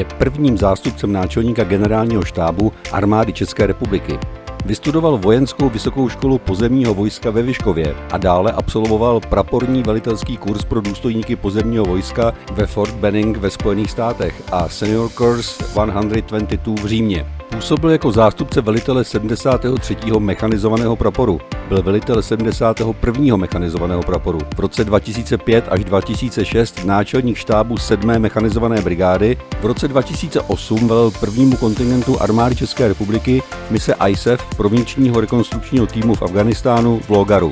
Je prvním zástupcem náčelníka generálního štábu armády České republiky. Vystudoval vojenskou vysokou školu pozemního vojska ve Vyškově a dále absolvoval praporní velitelský kurz pro důstojníky pozemního vojska ve Fort Benning ve Spojených státech a Senior Course 122 v Římě. Působil jako zástupce velitele 73. mechanizovaného praporu. Byl velitel 71. mechanizovaného praporu. V roce 2005 až 2006 náčelník štábu 7. mechanizované brigády. V roce 2008 velel prvnímu kontingentu armády České republiky mise ISAF provinčního rekonstrukčního týmu v Afganistánu v Logaru.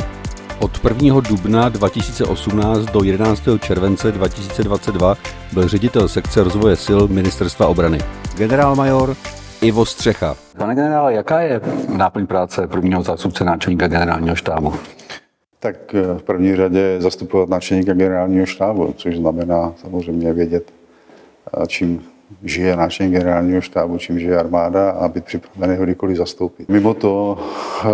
Od 1. dubna 2018 do 11. července 2022 byl ředitel sekce rozvoje sil Ministerstva obrany. Generálmajor Ivo Střecha. Pane generále, jaká je náplň práce prvního zástupce náčelníka generálního štábu? Tak eh, v první řadě zastupovat náčelníka generálního štábu, což znamená samozřejmě vědět, eh, čím žije náčelník generálního štábu, čím žije armáda a být připravený ho kdykoliv zastoupit. Mimo to eh,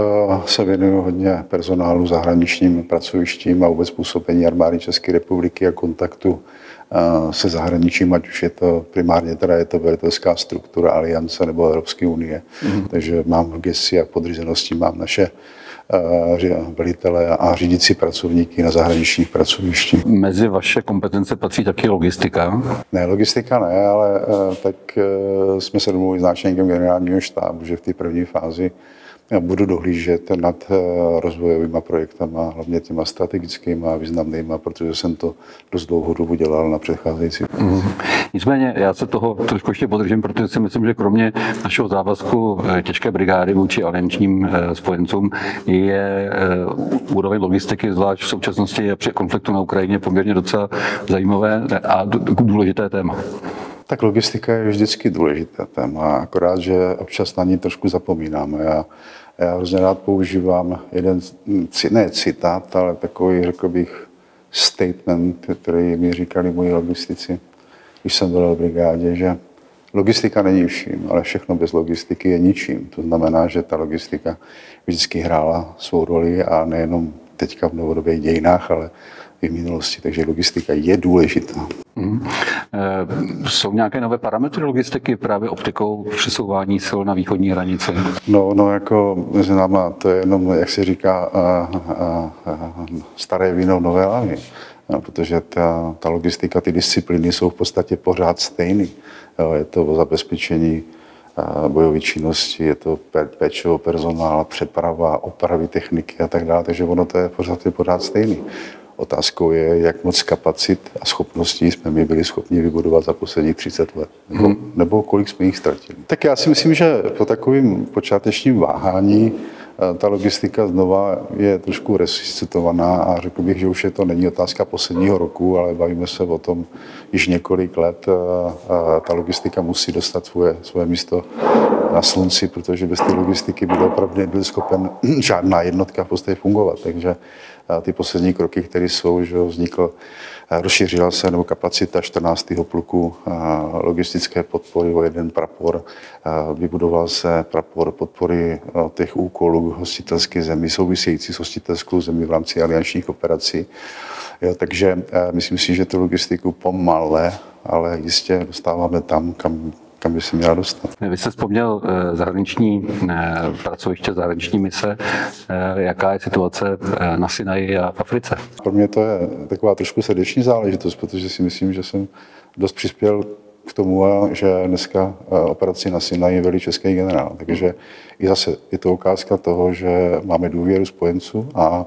se věnuju hodně personálu, zahraničním pracovištím a vůbec působení armády České republiky a kontaktu se zahraničím, ať už je to primárně teda je to velitelská struktura Aliance nebo Evropské unie. Mm-hmm. Takže mám v gesti a podřízenosti mám naše velitele a řídící pracovníky na zahraničních pracovištích. Mezi vaše kompetence patří taky logistika? Ne, logistika ne, ale tak e, jsme se domluvili s náčelníkem generálního štábu, že v té první fázi budu dohlížet nad eh, rozvojovými projektama, hlavně těma strategickými a významnými, protože jsem to dost dlouho dobu dělal na předcházející. Mm. Nicméně já se toho trošku ještě podržím, protože si myslím, že kromě našeho závazku eh, těžké brigády vůči aliančním eh, spojencům je úroveň logistiky, zvlášť v současnosti při konfliktu na Ukrajině, poměrně docela zajímavé a důležité téma. Tak logistika je vždycky důležité téma, akorát, že občas na ní trošku zapomínáme. Já, já hrozně rád používám jeden, ne citát, ale takový, řekl bych, statement, který mi říkali moji logistici, když jsem byl v brigádě, že logistika není vším, ale všechno bez logistiky je ničím. To znamená, že ta logistika vždycky hrála svou roli a nejenom teďka v novodobých dějinách, ale i v minulosti. Takže logistika je důležitá. Mm. E, jsou nějaké nové parametry logistiky právě optikou přesouvání sil na východní hranici? No, no jako mezi náma to je jenom, jak se říká, a, a, a, staré víno v nové lávě. No, protože ta, ta logistika, ty disciplíny jsou v podstatě pořád stejné. Je to o zabezpečení bojové činnosti, je to péče o personál, přeprava, opravy techniky a tak dále, takže ono to je pořád, je pořád stejný. Otázkou je, jak moc kapacit a schopností jsme my byli schopni vybudovat za posledních 30 let, nebo, hmm. nebo kolik jsme jich ztratili. Tak já si myslím, že po takovém počátečním váhání eh, ta logistika znova je trošku resuscitovaná a řekl bych, že už je to není otázka posledního roku, ale bavíme se o tom již několik let. Eh, ta logistika musí dostat svoje, svoje místo na slunci, protože bez té logistiky by opravdu nebyl schopen žádná jednotka v podstatě fungovat. Takže ty poslední kroky, které jsou, že vznikl, rozšířila se nebo kapacita 14. pluku logistické podpory o jeden prapor, vybudoval se prapor podpory těch úkolů hostitelské zemi, související s hostitelskou zemi v rámci aliančních operací. Jo, takže myslím si, že tu logistiku pomale, ale jistě dostáváme tam, kam kam by se měla dostat. Vy jste vzpomněl eh, zahraniční eh, pracoviště, zahraniční mise. Eh, jaká je situace na Sinaji a v Africe? Pro mě to je taková trošku srdeční záležitost, protože si myslím, že jsem dost přispěl k tomu, že dneska operaci na Sinaji velí český generál. Takže i zase je to ukázka toho, že máme důvěru spojenců a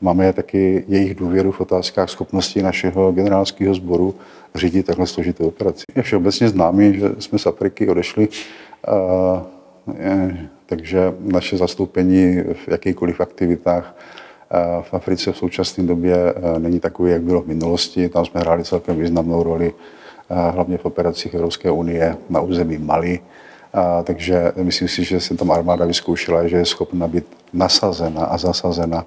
máme taky jejich důvěru v otázkách schopností našeho generálského sboru řídit takhle složitou operaci. Je všeobecně známý, že jsme z Afriky odešli, a, je, takže naše zastoupení v jakýchkoliv aktivitách v Africe v současné době není takové, jak bylo v minulosti. Tam jsme hráli celkem významnou roli, hlavně v operacích Evropské unie na území Mali. A, takže myslím si, že se tam armáda vyzkoušela, že je schopna být nasazena a zasazena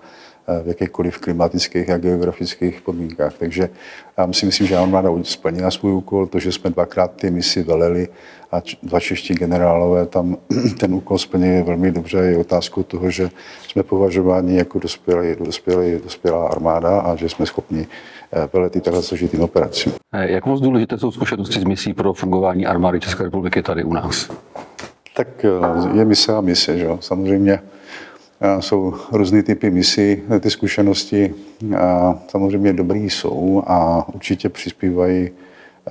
v jakýchkoliv klimatických a geografických podmínkách. Takže já si myslím, že armáda splnila svůj úkol, to, že jsme dvakrát ty misi veleli a dva čeští generálové tam ten úkol splnili velmi dobře. Je otázkou toho, že jsme považováni jako dospělý, dospělý, dospělá armáda a že jsme schopni eh, velet i takhle složitým operacím. Eh, jak moc důležité jsou zkušenosti z misí pro fungování armády České republiky tady u nás? Tak eh, je mise a mise, že? samozřejmě jsou různé typy misí, ty zkušenosti samozřejmě dobrý jsou a určitě přispívají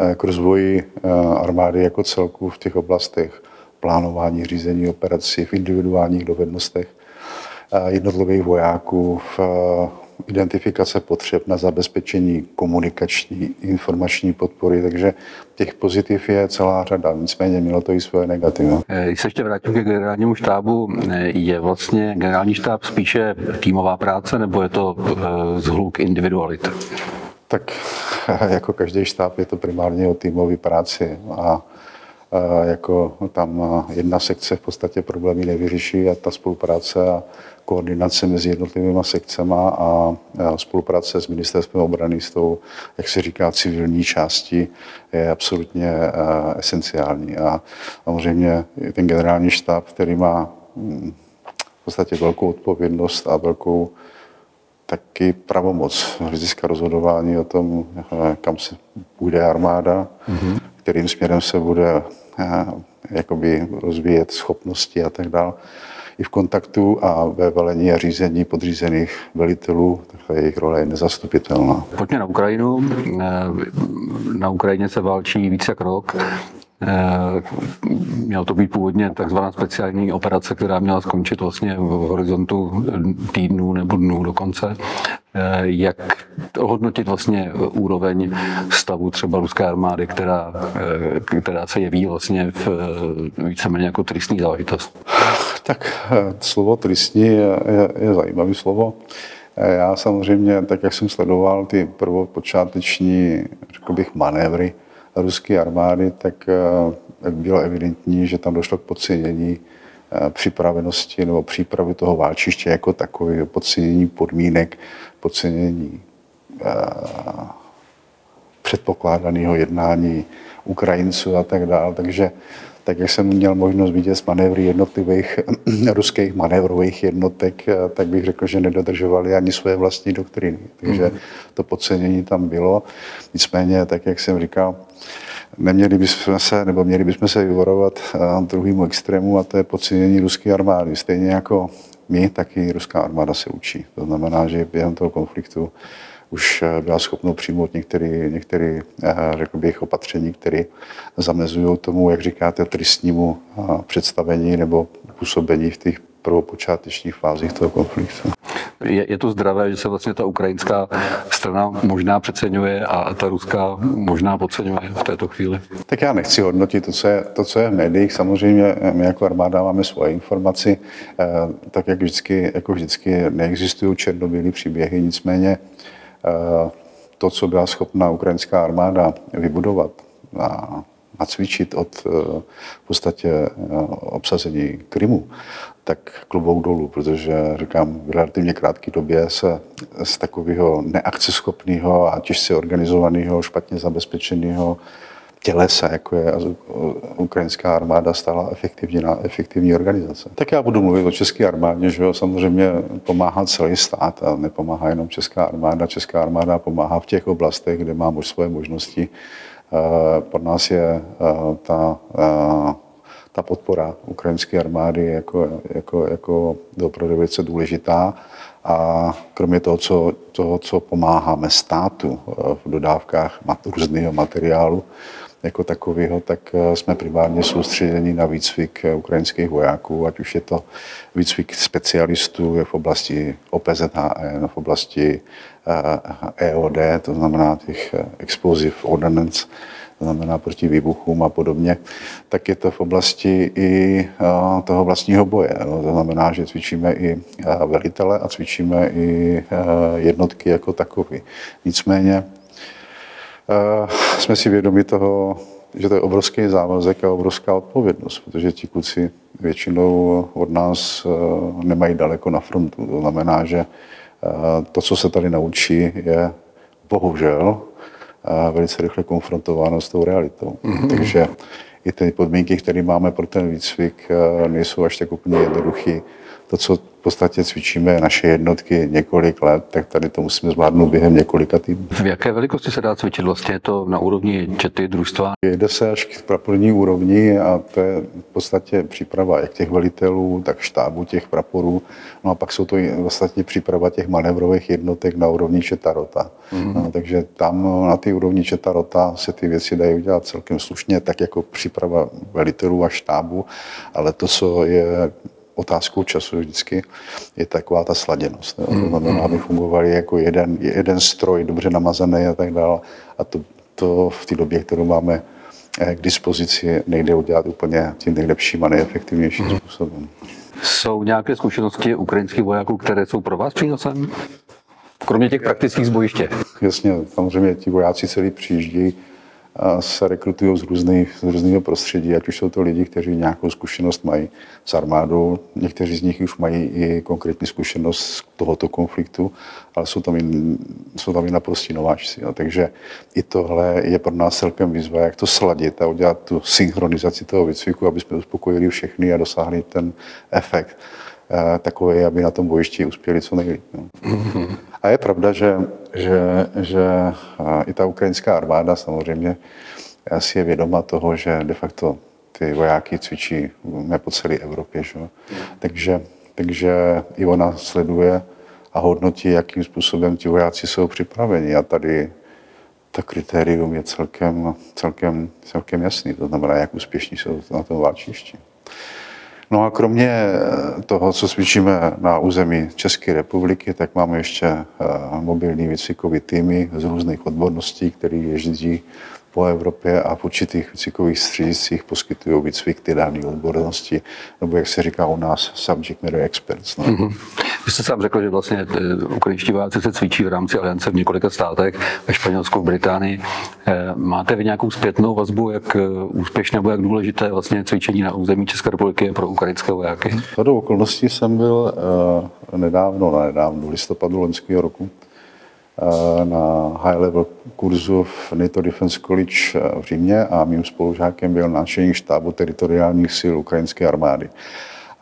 Eh, k rozvoji eh, armády jako celku v těch oblastech. Plánování, řízení operací, v individuálních dovednostech eh, jednotlivých vojáků, v identifikace potřeb na zabezpečení komunikační, informační podpory, takže těch pozitiv je celá řada, nicméně mělo to i svoje negativa. Když se ještě vrátím ke generálnímu štábu, je vlastně generální štáb spíše týmová práce nebo je to zhluk individuality? Tak jako každý štáb je to primárně o týmové práci a jako tam jedna sekce v podstatě problémy nevyřeší a ta spolupráce a koordinace mezi jednotlivými sekcema a spolupráce s ministerstvem obrany s tou, jak se říká, civilní částí je absolutně esenciální. A samozřejmě ten generální štáb, který má mm, v podstatě velkou odpovědnost a velkou taky pravomoc hlediska rozhodování o tom, eh, kam se bude armáda, mm-hmm. kterým směrem se bude eh, jakoby rozvíjet schopnosti a tak dále. I v kontaktu a ve velení a řízení podřízených velitelů, tak jejich role je nezastupitelná. Pojďme na Ukrajinu. Na Ukrajině se válčí více jak rok. Eh, měla to být původně takzvaná speciální operace, která měla skončit vlastně v horizontu týdnů nebo dnů dokonce. Eh, jak hodnotit vlastně úroveň stavu třeba ruské armády, která, eh, která se jeví vlastně v víceméně jako tristní záležitost? Tak slovo tristní je, je, je zajímavé slovo. Já samozřejmě, tak jak jsem sledoval ty prvopočáteční, řekl bych, manévry, ruské armády, tak eh, bylo evidentní, že tam došlo k podcenění eh, připravenosti nebo přípravy toho válčiště jako takové, podcenění podmínek, podcenění eh, předpokládaného jednání Ukrajinců a tak dále. Takže tak jak jsem měl možnost vidět z manévry jednotlivých ruských manévrových jednotek, tak bych řekl, že nedodržovali ani svoje vlastní doktriny. Takže mhm. to podcenění tam bylo. Nicméně, tak jak jsem říkal, neměli bychom se, nebo měli bychom se vyvorovat druhému extrému a to je podcenění ruské armády. Stejně jako my, tak i ruská armáda se učí. To znamená, že během toho konfliktu už eh, byla schopnou přijmout některé, některé eh, řekl bych, opatření, které zamezují tomu, jak říkáte, tristnímu eh, představení nebo působení v těch prvopočátečních fázích toho konfliktu. Je, je to zdravé, že se vlastně ta ukrajinská strana možná přeceňuje a ta ruská možná podceňuje v této chvíli? Tak já nechci hodnotit to, co je, to, co je v médiích. Samozřejmě my jako armáda máme svoje informaci, tak jak vždycky, jako vždycky neexistují černobílé příběhy, nicméně to, co byla schopná ukrajinská armáda vybudovat a nacvičit od eh, v podstatě eh, obsazení Krymu, tak klubou dolů, protože říkám, v relativně krátké době se z takového neakceschopného a těžce organizovaného, špatně zabezpečeného tělesa, jako je ukrajinská armáda, stala efektivní, na efektivní organizace. Tak já budu mluvit o české armádě, že jo, samozřejmě pomáhá celý stát a nepomáhá jenom česká armáda. Česká armáda pomáhá v těch oblastech, kde má svoje možnosti. Eh, Pro nás je eh, ta, eh, ta podpora ukrajinské armády jako, jako, jako opravdu velice důležitá. A kromě toho, co, toho, co pomáháme státu v dodávkách různého materiálu, jako takového, tak eh, jsme primárně soustředěni na výcvik eh, ukrajinských vojáků, ať už je to výcvik specialistů v oblasti OPZHN, v oblasti EOD, eh, to znamená těch explosive ordnance, to znamená proti výbuchům a podobně, tak je to v oblasti i toho vlastního boje. No, to znamená, že cvičíme i velitele a cvičíme i jednotky jako takové. Nicméně jsme si vědomi toho, že to je obrovský závazek a obrovská odpovědnost, protože ti kluci většinou od nás eh, nemají daleko na frontu. To znamená, že eh, to, co se tady naučí, je bohužel velice rychle konfrontováno s tou realitou. Mm-hmm. Takže i ty podmínky, které máme pro ten výcvik, nejsou až tak úplně jednoduché. To, co podstatě cvičíme naše jednotky několik let, tak tady to musíme zvládnout během několika týdnů. V jaké velikosti se dá cvičit? Vlastně je to na úrovni čety družstva? Jde se až k praporní úrovni a to je v podstatě příprava jak těch velitelů, tak štábu těch praporů. No a pak jsou to i vlastně příprava těch manévrových jednotek na úrovni četa rota. Mm-hmm. No, takže tam na té úrovni četa rota se ty věci dají udělat celkem slušně, tak jako příprava velitelů a štábu, ale to, co je otázkou času vždycky je taková ta sladěnost. To znamená, aby fungovali jako jeden, jeden stroj, dobře namazaný a tak dále. A to, to v té době, kterou máme eh, k dispozici, nejde udělat úplně tím nejlepším a nejefektivnějším mm. způsobem. Jsou nějaké zkušenosti ukrajinských vojáků, které jsou pro vás přínosem? Kromě těch praktických zbojiště. Jasně, samozřejmě ti vojáci celý přijíždějí se rekrutují z, různých, z různého prostředí, ať už jsou to lidi, kteří nějakou zkušenost mají s armádou, někteří z nich už mají i konkrétní zkušenost z tohoto konfliktu, ale jsou tam i, jsou tam i naprostí nováčci. Jo. Takže i tohle je pro nás celkem výzva, jak to sladit a udělat tu synchronizaci toho výcviku, aby jsme uspokojili všechny a dosáhli ten efekt takový, aby na tom bojišti uspěli co nejlíp. No. A je pravda, že, že, že i ta ukrajinská armáda samozřejmě si je vědoma toho, že de facto ty vojáky cvičí po celé Evropě. Že? Takže, takže i ona sleduje a hodnotí, jakým způsobem ti vojáci jsou připraveni. A tady to kritérium je celkem, celkem, celkem jasný. To znamená, jak úspěšní jsou na tom válčišti. No a kromě eh, toho, co cvičíme na území České republiky, tak máme ještě eh, mobilní výcvikový týmy z různých odborností, které jezdí po Evropě a v určitých výcvikových střediscích poskytují výcvik ty dané odbornosti, nebo jak se říká u nás, subject matter experts. No. Mm-hmm. Vy jste sám řekl, že vlastně eh, ukrajinští vojáci se cvičí v rámci aliance v několika státech, ve Španělsku, v Británii. Eh, máte vy nějakou zpětnou vazbu, jak eh, úspěšné nebo jak důležité vlastně cvičení na území České republiky je pro ukrajinské vojáky? do okolností jsem byl nedávno, na nedávno, listopadu loňského roku, na high level kurzu v NATO Defense College v Římě a mým spolužákem byl náčelník štábu teritoriálních sil ukrajinské armády.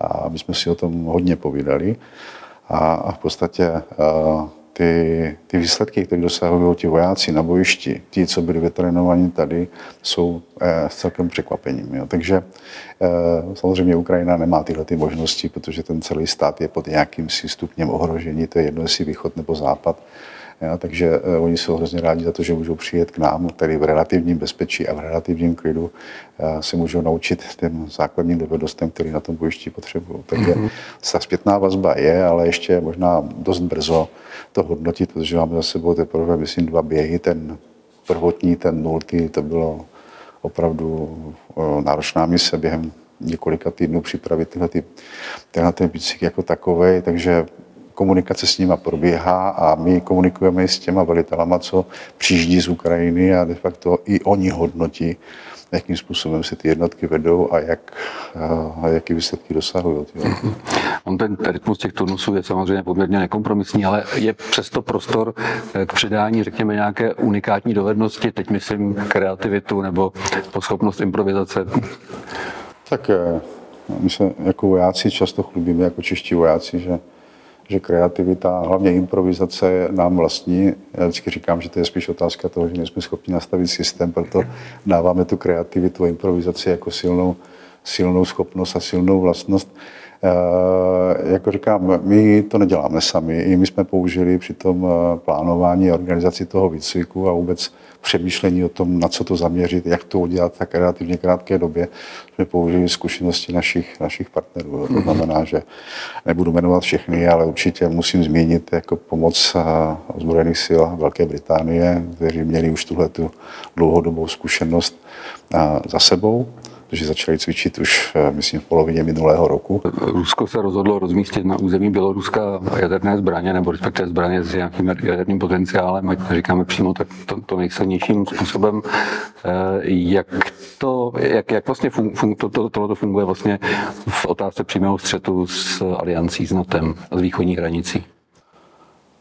A my jsme si o tom hodně povídali. A v podstatě ty, ty výsledky, které dosahují ti vojáci na bojišti, ti, co byli vytrénovaní tady, jsou eh, celkem překvapením. Jo. Takže eh, samozřejmě Ukrajina nemá tyhle ty možnosti, protože ten celý stát je pod nějakým stupněm ohrožení, to je jedno, jestli východ nebo západ. Ja, takže uh, oni jsou hrozně rádi za to, že můžou přijet k nám, tady v relativním bezpečí a v relativním klidu uh, se můžou naučit těm základním dovednostem, který na tom bojišti potřebují. Takže mm-hmm. ta zpětná vazba je, ale ještě možná dost brzo to hodnotit, protože máme za sebou teprve, myslím, dva běhy. Ten prvotní, ten nultý, to bylo opravdu uh, náročná mise během několika týdnů připravit tyhle, ty, tenhle ten bicykl jako takový, takže komunikace s nima probíhá a my komunikujeme i s těma velitelama, co přijíždí z Ukrajiny a de facto i oni hodnotí, jakým způsobem se ty jednotky vedou a, jak, a jaký výsledky dosahují. On ten rytmus těch turnusů je samozřejmě poměrně nekompromisní, ale je přesto prostor k předání, řekněme, nějaké unikátní dovednosti, teď myslím kreativitu nebo schopnost improvizace. Tak eh, my se jako vojáci často chlubíme, jako čeští vojáci, že že kreativita, hlavně improvizace je nám vlastní. Já vždycky říkám, že to je spíš otázka toho, že nejsme schopni nastavit systém, proto dáváme tu kreativitu a improvizaci jako silnou, silnou schopnost a silnou vlastnost. E, jako říkám, my to neděláme sami. I my jsme použili při tom eh, plánování a organizaci toho výcviku a vůbec přemýšlení o tom, na co to zaměřit, jak to udělat v tak relativně krátké době, jsme použili zkušenosti našich, našich partnerů. To mhm. znamená, že nebudu jmenovat všechny, ale určitě musím zmínit jako pomoc ozbrojených sil Velké Británie, kteří měli už tuhle tu dlouhodobou zkušenost za sebou protože začali cvičit už, eh, myslím, v polovině minulého roku. Rusko se rozhodlo rozmístit na území Běloruska jaderné zbraně, nebo respektive zbraně s nějakým jaderným potenciálem, ať říkáme přímo tak to, to nejsilnějším způsobem. Eh, jak to, jak, jak vlastně fun, fun, to, to, tohle funguje vlastně v otázce přímého střetu s aliancí, s NATEM s východní hranicí?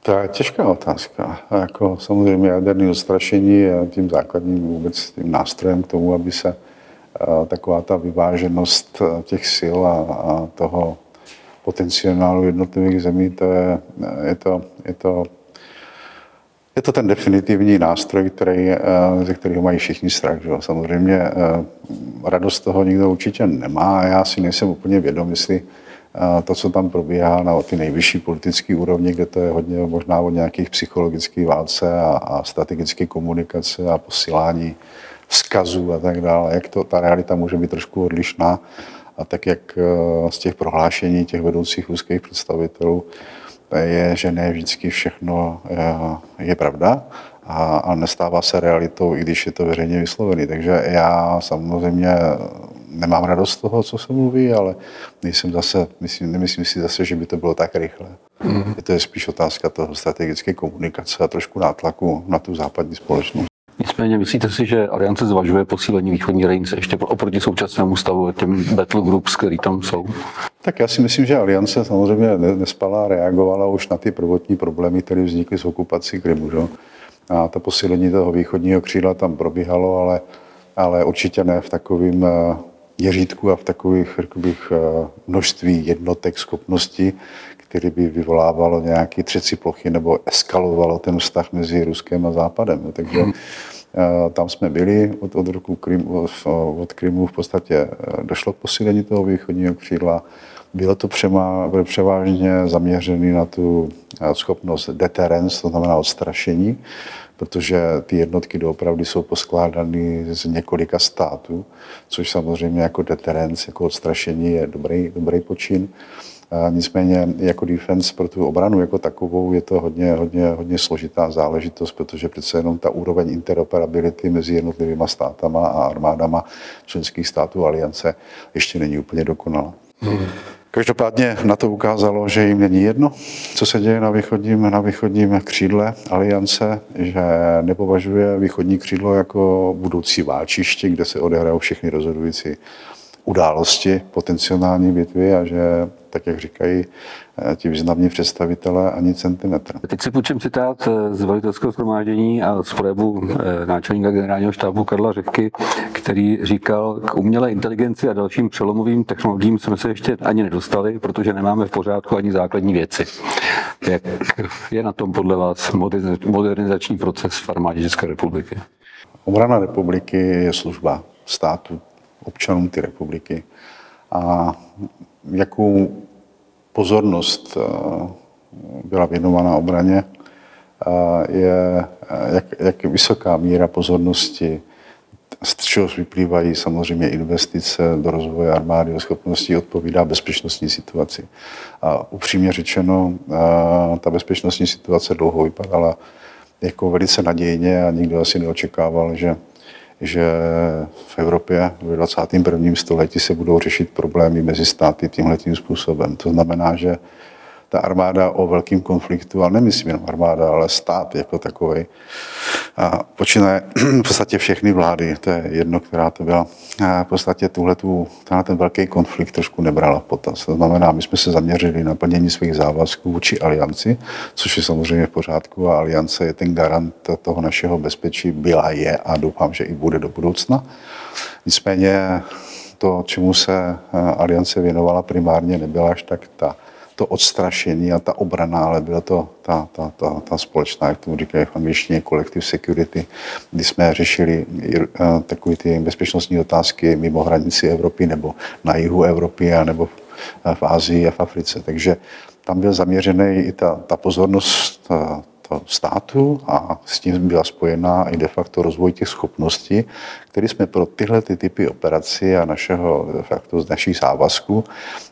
To je těžká otázka. A jako samozřejmě jaderné odstrašení je tím základním vůbec tím nástrojem k tomu, aby se taková ta vyváženost těch sil a, a toho potenciálu jednotlivých zemí, to je, je, to, je, to, je to ten definitivní nástroj, který, ze kterého mají všichni strach. Že? Samozřejmě radost toho nikdo určitě nemá a já si nejsem úplně vědom, jestli to, co tam probíhá na ty nejvyšší politické úrovni, kde to je hodně možná o nějakých psychologických válce a, a strategické komunikace a posílání vzkazů a tak dále, jak to, ta realita může být trošku odlišná. A tak jak eh, z těch prohlášení těch vedoucích ruských představitelů je, že ne vždycky všechno eh, je pravda a, a nestává se realitou, i když je to veřejně vyslovený. Takže já samozřejmě nemám radost z toho, co se mluví, ale nejsem zase, myslím, nemyslím si zase, že by to bylo tak rychle. Mm. Je to je spíš otázka toho strategické komunikace a trošku nátlaku na tu západní společnost. Nicméně myslíte si, že Aliance zvažuje posílení východní hranice ještě oproti současnému stavu těm battle groups, který tam jsou? Tak já si myslím, že Aliance samozřejmě nespala, reagovala už na ty prvotní problémy, které vznikly s okupací Krymu. Že? A to posílení toho východního křídla tam probíhalo, ale, ale určitě ne v takovém eh, měřítku a v takových bych, eh, množství jednotek schopností, který by vyvolávalo nějaké třeci plochy nebo eskalovalo ten vztah mezi Ruskem a Západem. Takže hmm. Eh, tam jsme byli od, od roku Krym, od Krymu v podstatě eh, došlo k posílení toho východního křídla. Bylo to přemá, převážně zaměřené na tu schopnost deterrence, to znamená odstrašení protože ty jednotky doopravdy jsou poskládány z několika států, což samozřejmě jako deterrence, jako odstrašení je dobrý, dobrý počin. Nicméně jako defense pro tu obranu jako takovou je to hodně, hodně, hodně složitá záležitost, protože přece jenom ta úroveň interoperability mezi jednotlivými státama a armádama členských států aliance ještě není úplně dokonalá. Hmm. Každopádně na to ukázalo, že jim není jedno, co se děje na východním, na východním křídle aliance, že nepovažuje východní křídlo jako budoucí válčiště, kde se odehrajou všechny rozhodující události, potenciální bitvy a že, tak jak říkají eh, ti významní představitelé, ani centimetr. Teď si půjčím citát eh, z velitelského shromáždění a z projevu eh, náčelníka generálního štábu Karla Řehky, který říkal, k umělé inteligenci a dalším přelomovým technologiím jsme se ještě ani nedostali, protože nemáme v pořádku ani základní věci. Jak je na tom podle vás modernizační proces v armádě České republiky? Obrana republiky je služba státu, občanům ty republiky a jakou pozornost eh, byla věnována obraně, eh, je, eh, jak, jak vysoká míra pozornosti, z čeho vyplývají samozřejmě investice do rozvoje armády a schopností odpovídá bezpečnostní situaci. A upřímně řečeno, ta bezpečnostní situace dlouho vypadala jako velice nadějně a nikdo asi neočekával, že že v Evropě v 21. století se budou řešit problémy mezi státy tímhletím způsobem. To znamená, že ta armáda o velkým konfliktu, ale nemyslím jenom armáda, ale stát jako takový. A počínaje v podstatě všechny vlády, to je jedno, která to byla, a v podstatě tuhletu, ten velký konflikt trošku nebrala v potaz. To znamená, my jsme se zaměřili na plnění svých závazků vůči alianci, což je samozřejmě v pořádku a aliance je ten garant toho našeho bezpečí, byla, je a doufám, že i bude do budoucna. Nicméně to, čemu se aliance věnovala primárně, nebyla až tak ta to odstrašení a ta obrana, ale byla to ta, ta, ta, ta společná, jak tomu říkají v angličtině, collective security, kdy jsme řešili eh, takové ty bezpečnostní otázky mimo hranici Evropy nebo na jihu Evropy a nebo v Ázii a v Africe. Takže tam byl zaměřený i ta, ta pozornost ta, státu a s tím byla spojená i de facto rozvoj těch schopností, které jsme pro tyhle ty typy operací a našeho, de facto z našich závazků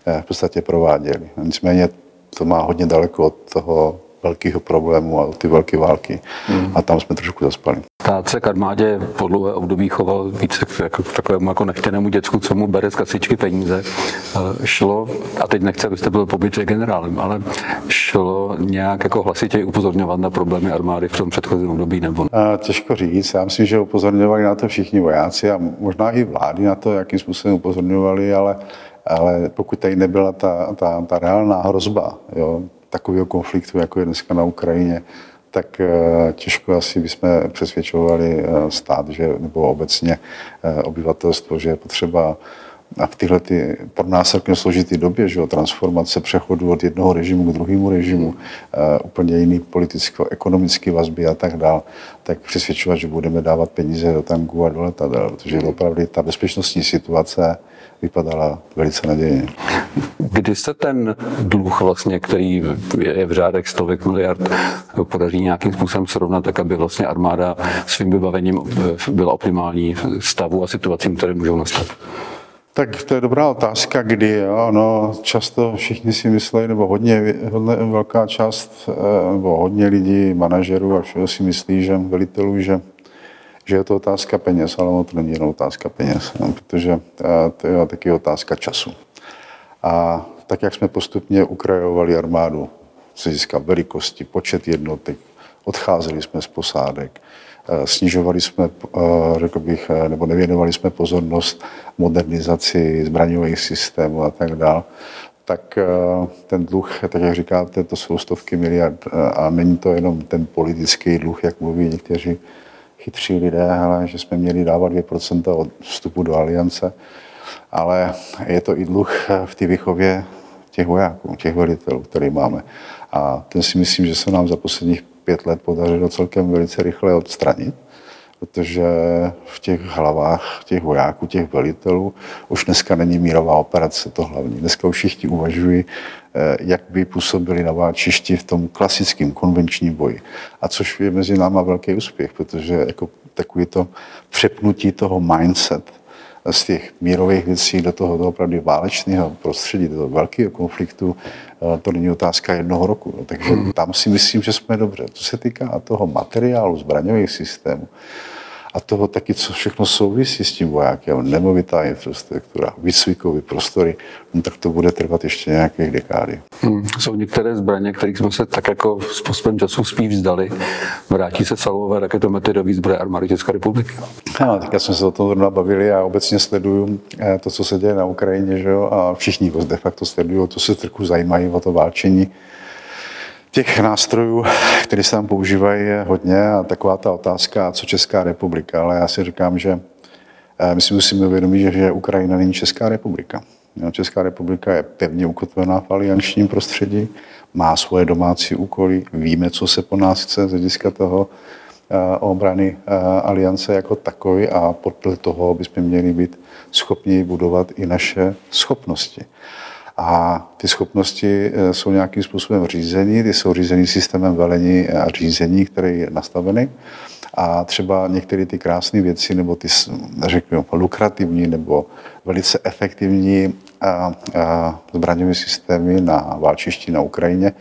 eh, v podstatě prováděli. Nicméně to má hodně daleko od toho velkého problému a ty velké války. Hmm. A tam jsme trošku zaspali. Ta stát se k armádě po dlouhé období choval více jako k takovému jako nechtěnému děcku, co mu bere z kasičky peníze. Šlo, a teď nechci, abyste byl pobytě generálem, ale šlo nějak jako hlasitě upozorňovat na problémy armády v tom předchozím období nebo ne? Těžko říct. Já myslím, že upozorňovali na to všichni vojáci a možná i vlády na to, jakým způsobem upozorňovali, ale, ale pokud tady nebyla ta, ta, ta reálná hrozba jo, takového konfliktu, jako je dneska na Ukrajině, tak eh, těžko asi bychom přesvědčovali eh, stát, že, nebo obecně eh, obyvatelstvo, že je potřeba a v tyhle ty pro nás celkem složitý době, že jo, transformace přechodu od jednoho režimu k druhému režimu, uh, úplně jiný politicko-ekonomické vazby a tak dál, tak přesvědčovat, že budeme dávat peníze do tanků a do letadel, protože opravdu ta bezpečnostní situace vypadala velice nadějně. Kdy se ten dluh vlastně, který je v řádech stovek miliard, podaří nějakým způsobem srovnat, tak aby vlastně armáda svým vybavením byla optimální stavu a situacím, které můžou nastat? Tak to je dobrá otázka, kdy. Jo? No, často všichni si myslí, nebo hodně, hodně velká část, eh, nebo hodně lidí, manažerů a všeho si myslí, že velitelů, že, že je to otázka peněz, ale to není jenom otázka peněz, no, protože eh, to je taky otázka času. A tak, jak jsme postupně ukrajovali armádu, z hlediska velikosti, počet jednotek, odcházeli jsme z posádek, Eh, snižovali jsme, eh, řekl bych, nebo nevěnovali jsme pozornost modernizaci zbraňových systémů a tak dále, tak ten dluh, tak jak říkáte, to jsou stovky miliard a není to jenom ten politický dluh, jak mluví někteří chytří lidé, ale že jsme měli dávat 2% od vstupu do aliance, ale je to i dluh v té výchově těch vojáků, těch velitelů, který máme. A ten si myslím, že se nám za posledních pět let podařilo celkem velice rychle odstranit, protože v těch hlavách těch vojáků, těch velitelů už dneska není mírová operace to hlavní. Dneska už všichni uvažují, eh, jak by působili na váčišti v tom klasickém konvenčním boji. A což je mezi náma velký úspěch, protože jako takový to přepnutí toho mindset, z těch mírových věcí do toho opravdu válečného prostředí, do toho velkého konfliktu, eh, to není otázka jednoho roku. Takže tam si myslím, že jsme dobře. Co se týká toho materiálu, zbraňových systémů, a toho taky, co všechno souvisí s tím vojákem, nemovitá infrastruktura, výcvikové prostory, no tak to bude trvat ještě nějakých dekády. Hmm. Jsou některé zbraně, kterých jsme se tak jako s postupem času spíš vzdali. Vrátí se salvové raketomety do výzbroje armády České republiky? No, tak jsme se o tom zrovna bavili a obecně sleduju eh, to, co se děje na Ukrajině, že jo? a všichni de facto sledují, to se trochu zajímají o to válčení Těch nástrojů, které se tam používají, je hodně a taková ta otázka, co Česká republika, ale já si říkám, že eh, my si musíme uvědomit, že Ukrajina není Česká republika. Česká republika je pevně ukotvená v aliančním prostředí, má svoje domácí úkoly, víme, co se po nás chce z hlediska toho eh, obrany eh, aliance jako takový a podle toho bychom měli být schopni budovat i naše schopnosti. A ty schopnosti eh, jsou nějakým způsobem řízení, ty jsou řízení systémem velení a řízení, který je nastavený. A třeba některé ty krásné věci, nebo ty, řekněme, lukrativní nebo velice efektivní a zbraňové systémy na válčišti na Ukrajině,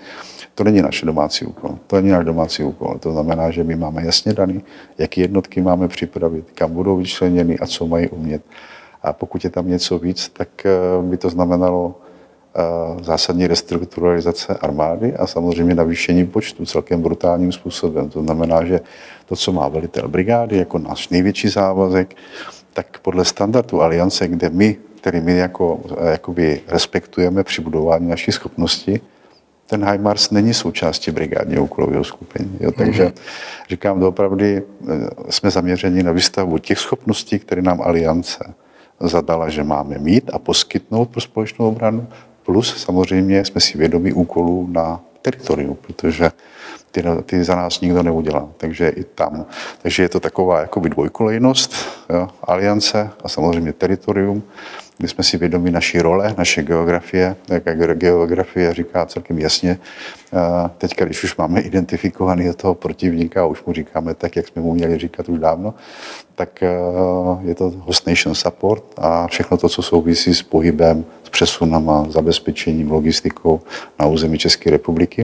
to není naše domácí úkol. To není náš domácí úkol. To znamená, že my máme jasně daný, jaké jednotky máme připravit, kam budou vyčleněny a co mají umět. A pokud je tam něco víc, tak eh, by to znamenalo zásadní restrukturalizace armády a samozřejmě navýšení počtu celkem brutálním způsobem. To znamená, že to, co má velitel brigády jako náš největší závazek, tak podle standardu aliance, kde my, který my jako, eh, jakoby respektujeme při budování naší schopnosti, ten HIMARS není součástí brigádního úkolového skupiny. Jo? Takže mm-hmm. říkám, doopravdy eh, jsme zaměřeni na výstavu těch schopností, které nám aliance zadala, že máme mít a poskytnout pro společnou obranu, Plus samozřejmě jsme si vědomi úkolů na teritoriu, protože ty, ty za nás nikdo neudělá. Takže i tam. Takže je to taková jakoby dvojkolejnost, jo, aliance a samozřejmě teritorium, kdy jsme si vědomi naší role, naše geografie, jak geografie říká celkem jasně, teď, když už máme identifikovaný toho protivníka a už mu říkáme tak, jak jsme mu měli říkat už dávno, tak je to host nation support a všechno to, co souvisí s pohybem, s přesunama, zabezpečením, logistikou na území České republiky.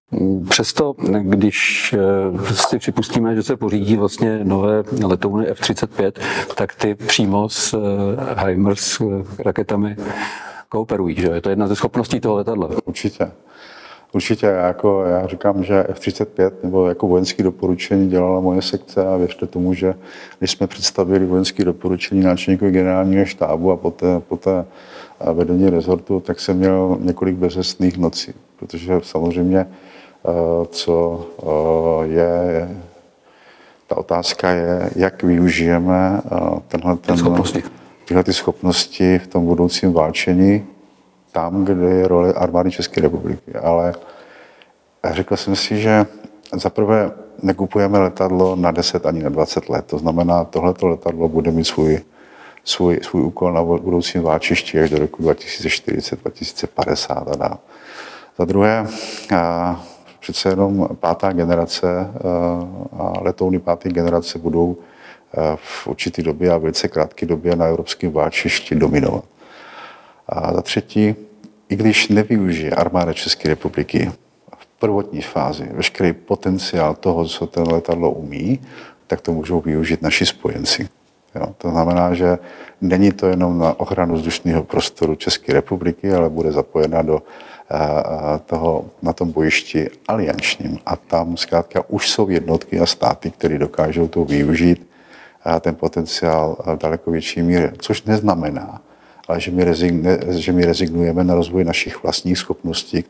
Přesto, když eh, si připustíme, že se pořídí vlastně nové letouny F-35, tak ty přímo s eh, HIMARS eh, raketami kooperují, že? Je to jedna ze schopností toho letadla. Určitě. Určitě, jako já říkám, že F-35 nebo jako vojenské doporučení dělala moje sekce a věřte tomu, že když jsme představili vojenské doporučení náčelníkovi generálního štábu a poté, poté vedení rezortu, tak jsem měl několik bezhestných nocí, protože samozřejmě Eh, co eh, je, ta otázka je, jak využijeme eh, tenhle, ten, schopnosti. tyhle ty schopnosti v tom budoucím válčení tam, kde je role armády České republiky. Ale řekl jsem si, že zaprvé nekupujeme letadlo na 10 ani na 20 let. To znamená, tohleto letadlo bude mít svůj, svůj, svůj úkol na budoucím váčišti až do roku 2040, 2050 a dál. Za druhé, přece jenom pátá generace a letouny páté generace budou v určité době a velice krátké době na evropském váčišti dominovat. A za třetí, i když nevyužije armáda České republiky v prvotní fázi veškerý potenciál toho, co ten letadlo umí, tak to můžou využít naši spojenci. Jo, to znamená, že není to jenom na ochranu vzdušného prostoru České republiky, ale bude zapojena do toho, na tom bojišti aliančním. A tam zkrátka už jsou jednotky a státy, které dokážou to využít ten potenciál v daleko větší míře. Což neznamená, ale že my, rezign, že my rezignujeme na rozvoj našich vlastních schopností,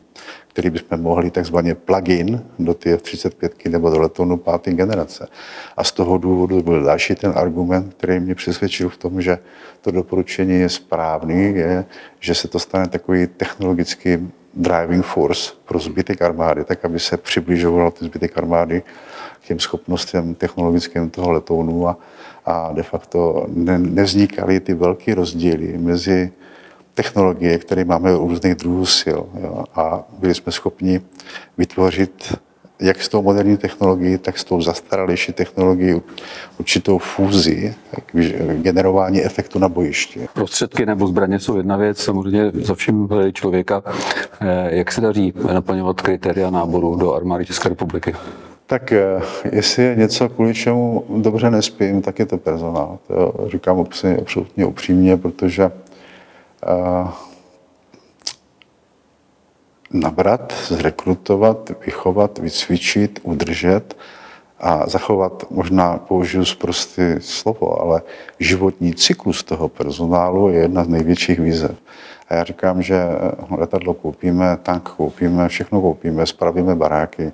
které bychom mohli takzvaně plug-in do té F-35 nebo do letounu páté generace. A z toho důvodu byl další ten argument, který mě přesvědčil v tom, že to doporučení je správný, je, že se to stane takový technologicky driving force pro zbytek armády, tak aby se přibližoval ten zbytek armády k těm schopnostem technologickým toho letounu a, a de facto ne, nevznikaly ty velké rozdíly mezi technologie, které máme u různých druhů sil. Jo, a byli jsme schopni vytvořit jak s tou moderní technologií, tak s tou zastaralejší technologií určitou fúzi, generování efektu na bojišti. Prostředky nebo zbraně jsou jedna věc, samozřejmě za vším člověka. Eh, jak se daří naplňovat kritéria náboru do armády České republiky? Tak eh, jestli je něco, kvůli čemu dobře nespím, tak je to personál. To říkám absolutně upřímně, protože uh, nabrat, zrekrutovat, vychovat, vycvičit, udržet a zachovat, možná použiju zprostý slovo, ale životní cyklus toho personálu je jedna z největších výzev. A já říkám, že letadlo koupíme, tank koupíme, všechno koupíme, spravíme baráky,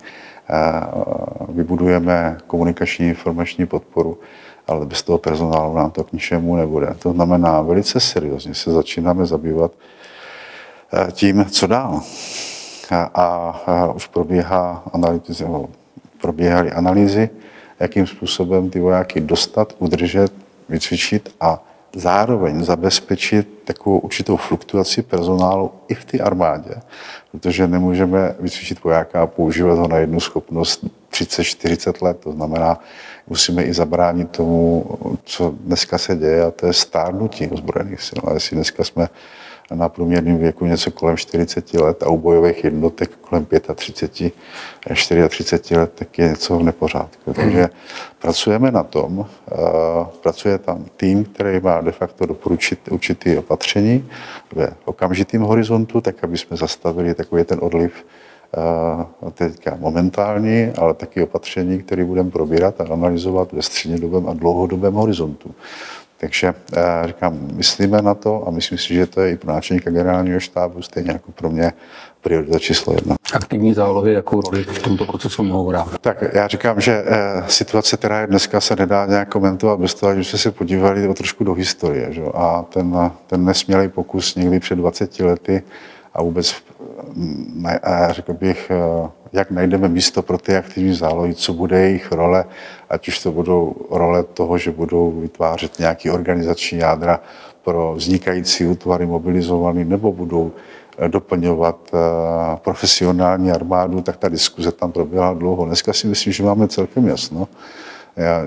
vybudujeme komunikační informační podporu, ale bez toho personálu nám to k ničemu nebude. To znamená, velice seriózně se začínáme zabývat tím, co dál. A, a už probíhá analýzy, probíhaly analýzy, jakým způsobem ty vojáky dostat, udržet, vycvičit a zároveň zabezpečit takovou určitou fluktuaci personálu i v té armádě, protože nemůžeme vycvičit vojáka a používat ho na jednu schopnost 30-40 let. To znamená, musíme i zabránit tomu, co dneska se děje, a to je stárnutí ozbrojených sil. A jestli dneska jsme na průměrném věku něco kolem 40 let a u bojových jednotek kolem 35, 34 let, tak je něco v nepořádku. Takže pracujeme na tom, pracuje tam tým, který má de facto doporučit určitý opatření ve okamžitém horizontu, tak aby jsme zastavili takový ten odliv teďka momentální, ale taky opatření, které budeme probírat a analyzovat ve střednědobém a dlouhodobém horizontu. Takže eh, říkám, myslíme na to a myslím si, že to je i pro náčelníka generálního štábu stejně jako pro mě priorita číslo jedna. Aktivní zálohy, jakou roli v tomto procesu mohou hrát? Tak já říkám, že eh, situace, která je dneska, se nedá nějak komentovat bez toho, že jsme se podívali o trošku do historie. Že? A ten, ten nesmělý pokus někdy před 20 lety a vůbec, a řekl bych, eh, jak najdeme místo pro ty aktivní zálohy, co bude jejich role, ať už to budou role toho, že budou vytvářet nějaký organizační jádra pro vznikající útvary mobilizovaný, nebo budou doplňovat profesionální armádu, tak ta diskuze tam proběhla dlouho. Dneska si myslím, že máme celkem jasno.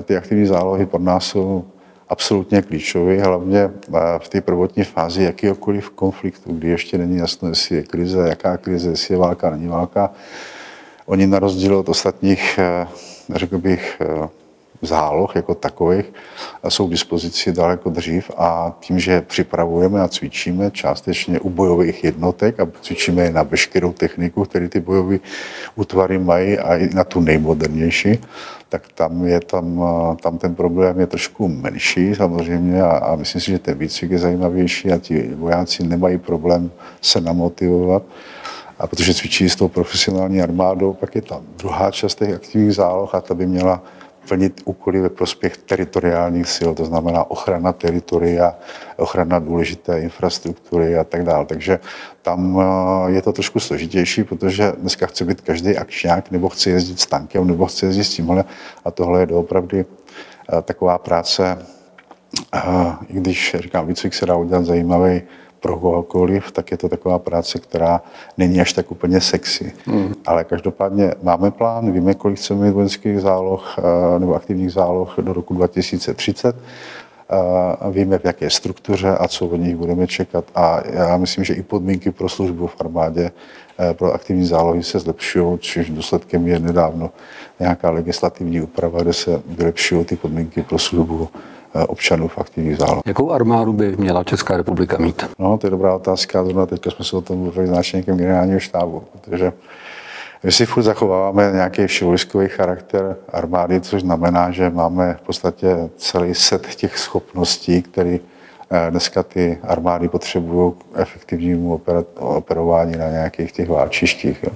Ty aktivní zálohy pro nás jsou absolutně klíčové, hlavně v té prvotní fázi jakýkoliv konfliktu, kdy ještě není jasno, jestli je krize, jaká krize, jestli je válka, není válka. Oni na rozdíl od ostatních, řekl bych, záloh jako takových jsou k dispozici daleko dřív a tím, že připravujeme a cvičíme částečně u bojových jednotek a cvičíme je na veškerou techniku, který ty bojové útvary mají a i na tu nejmodernější, tak tam je tam, tam ten problém je trošku menší samozřejmě a, a myslím si, že ten výcvik je zajímavější a ti vojáci nemají problém se namotivovat. A protože cvičí s tou profesionální armádou, pak je tam druhá část těch aktivních záloh a ta by měla plnit úkoly ve prospěch teritoriálních sil, to znamená ochrana teritoria, ochrana důležité infrastruktury a tak dále. Takže tam eh, je to trošku složitější, protože dneska chce být každý akčňák, nebo chce jezdit s tankem, nebo chce jezdit s tímhle. A tohle je doopravdy eh, taková práce, eh, i když říkám, výcvik se dá udělat zajímavý, pro kohokoliv, tak je to taková práce, která není až tak úplně sexy. Mm. Ale každopádně máme plán, víme, kolik chceme mít vojenských záloh eh, nebo aktivních záloh do roku 2030. A víme, v jaké struktuře a co od nich budeme čekat. A já myslím, že i podmínky pro službu v armádě eh, pro aktivní zálohy se zlepšují, což důsledkem je nedávno nějaká legislativní úprava, kde se vylepšují ty podmínky pro službu Eh, občanů v aktivních záloh. Jakou armádu by měla Česká republika mít? No, to je dobrá otázka. Zrovna teď jsme se o tom mluvili s náčelníkem generálního štábu, protože my si furt zachováváme nějaký vševojskový charakter armády, což znamená, že máme v podstatě celý set těch schopností, které eh, dneska ty armády potřebují k efektivnímu operování na nějakých těch válčištích. Jo.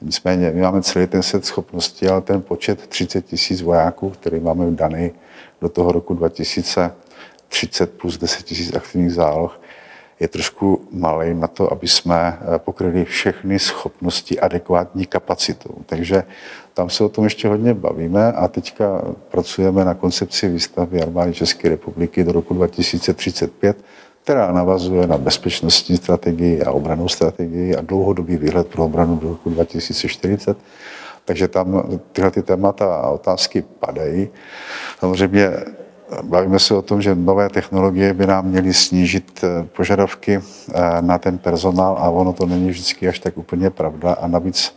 Nicméně my máme celý ten set schopností, ale ten počet 30 tisíc vojáků, který máme daný do toho roku 2030 plus 10 tisíc aktivních záloh, je trošku malý na to, aby jsme eh, pokryli všechny schopnosti adekvátní kapacitou. Takže tam se o tom ještě hodně bavíme a teďka pracujeme na koncepci výstavby armády České republiky do roku 2035, která navazuje na bezpečnostní strategii a obranou strategii a dlouhodobý výhled pro obranu do roku 2040. Takže tam tyhle ty témata a otázky padají. Samozřejmě bavíme se o tom, že nové technologie by nám měly snížit eh, požadavky eh, na ten personál a ono to není vždycky až tak úplně pravda. A navíc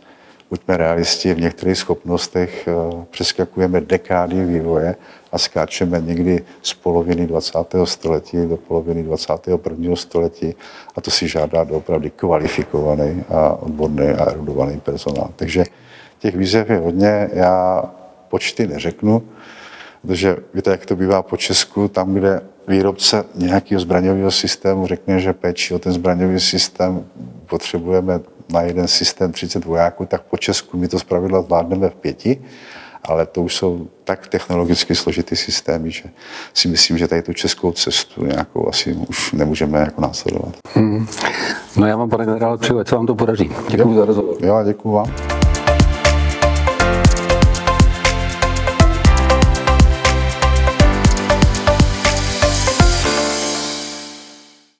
buďme realisti, v některých schopnostech eh, přeskakujeme dekády vývoje a skáčeme někdy z poloviny 20. století do poloviny 21. století a to si žádá doopravdy kvalifikovaný a odborný a erudovaný personál. Takže těch výzev je hodně, já počty neřeknu, protože víte, jak to bývá po Česku, tam, kde výrobce nějakého zbraňového systému řekne, že péči o ten zbraňový systém potřebujeme na jeden systém 30 vojáků, tak po Česku my to zpravidla zvládneme v pěti, ale to už jsou tak technologicky složitý systémy, že si myslím, že tady tu českou cestu nějakou asi už nemůžeme jako následovat. Hmm. No já vám, pane generále, přeju, co vám to podaří. Děkuji za rozhovor. Jo, děkuji vám.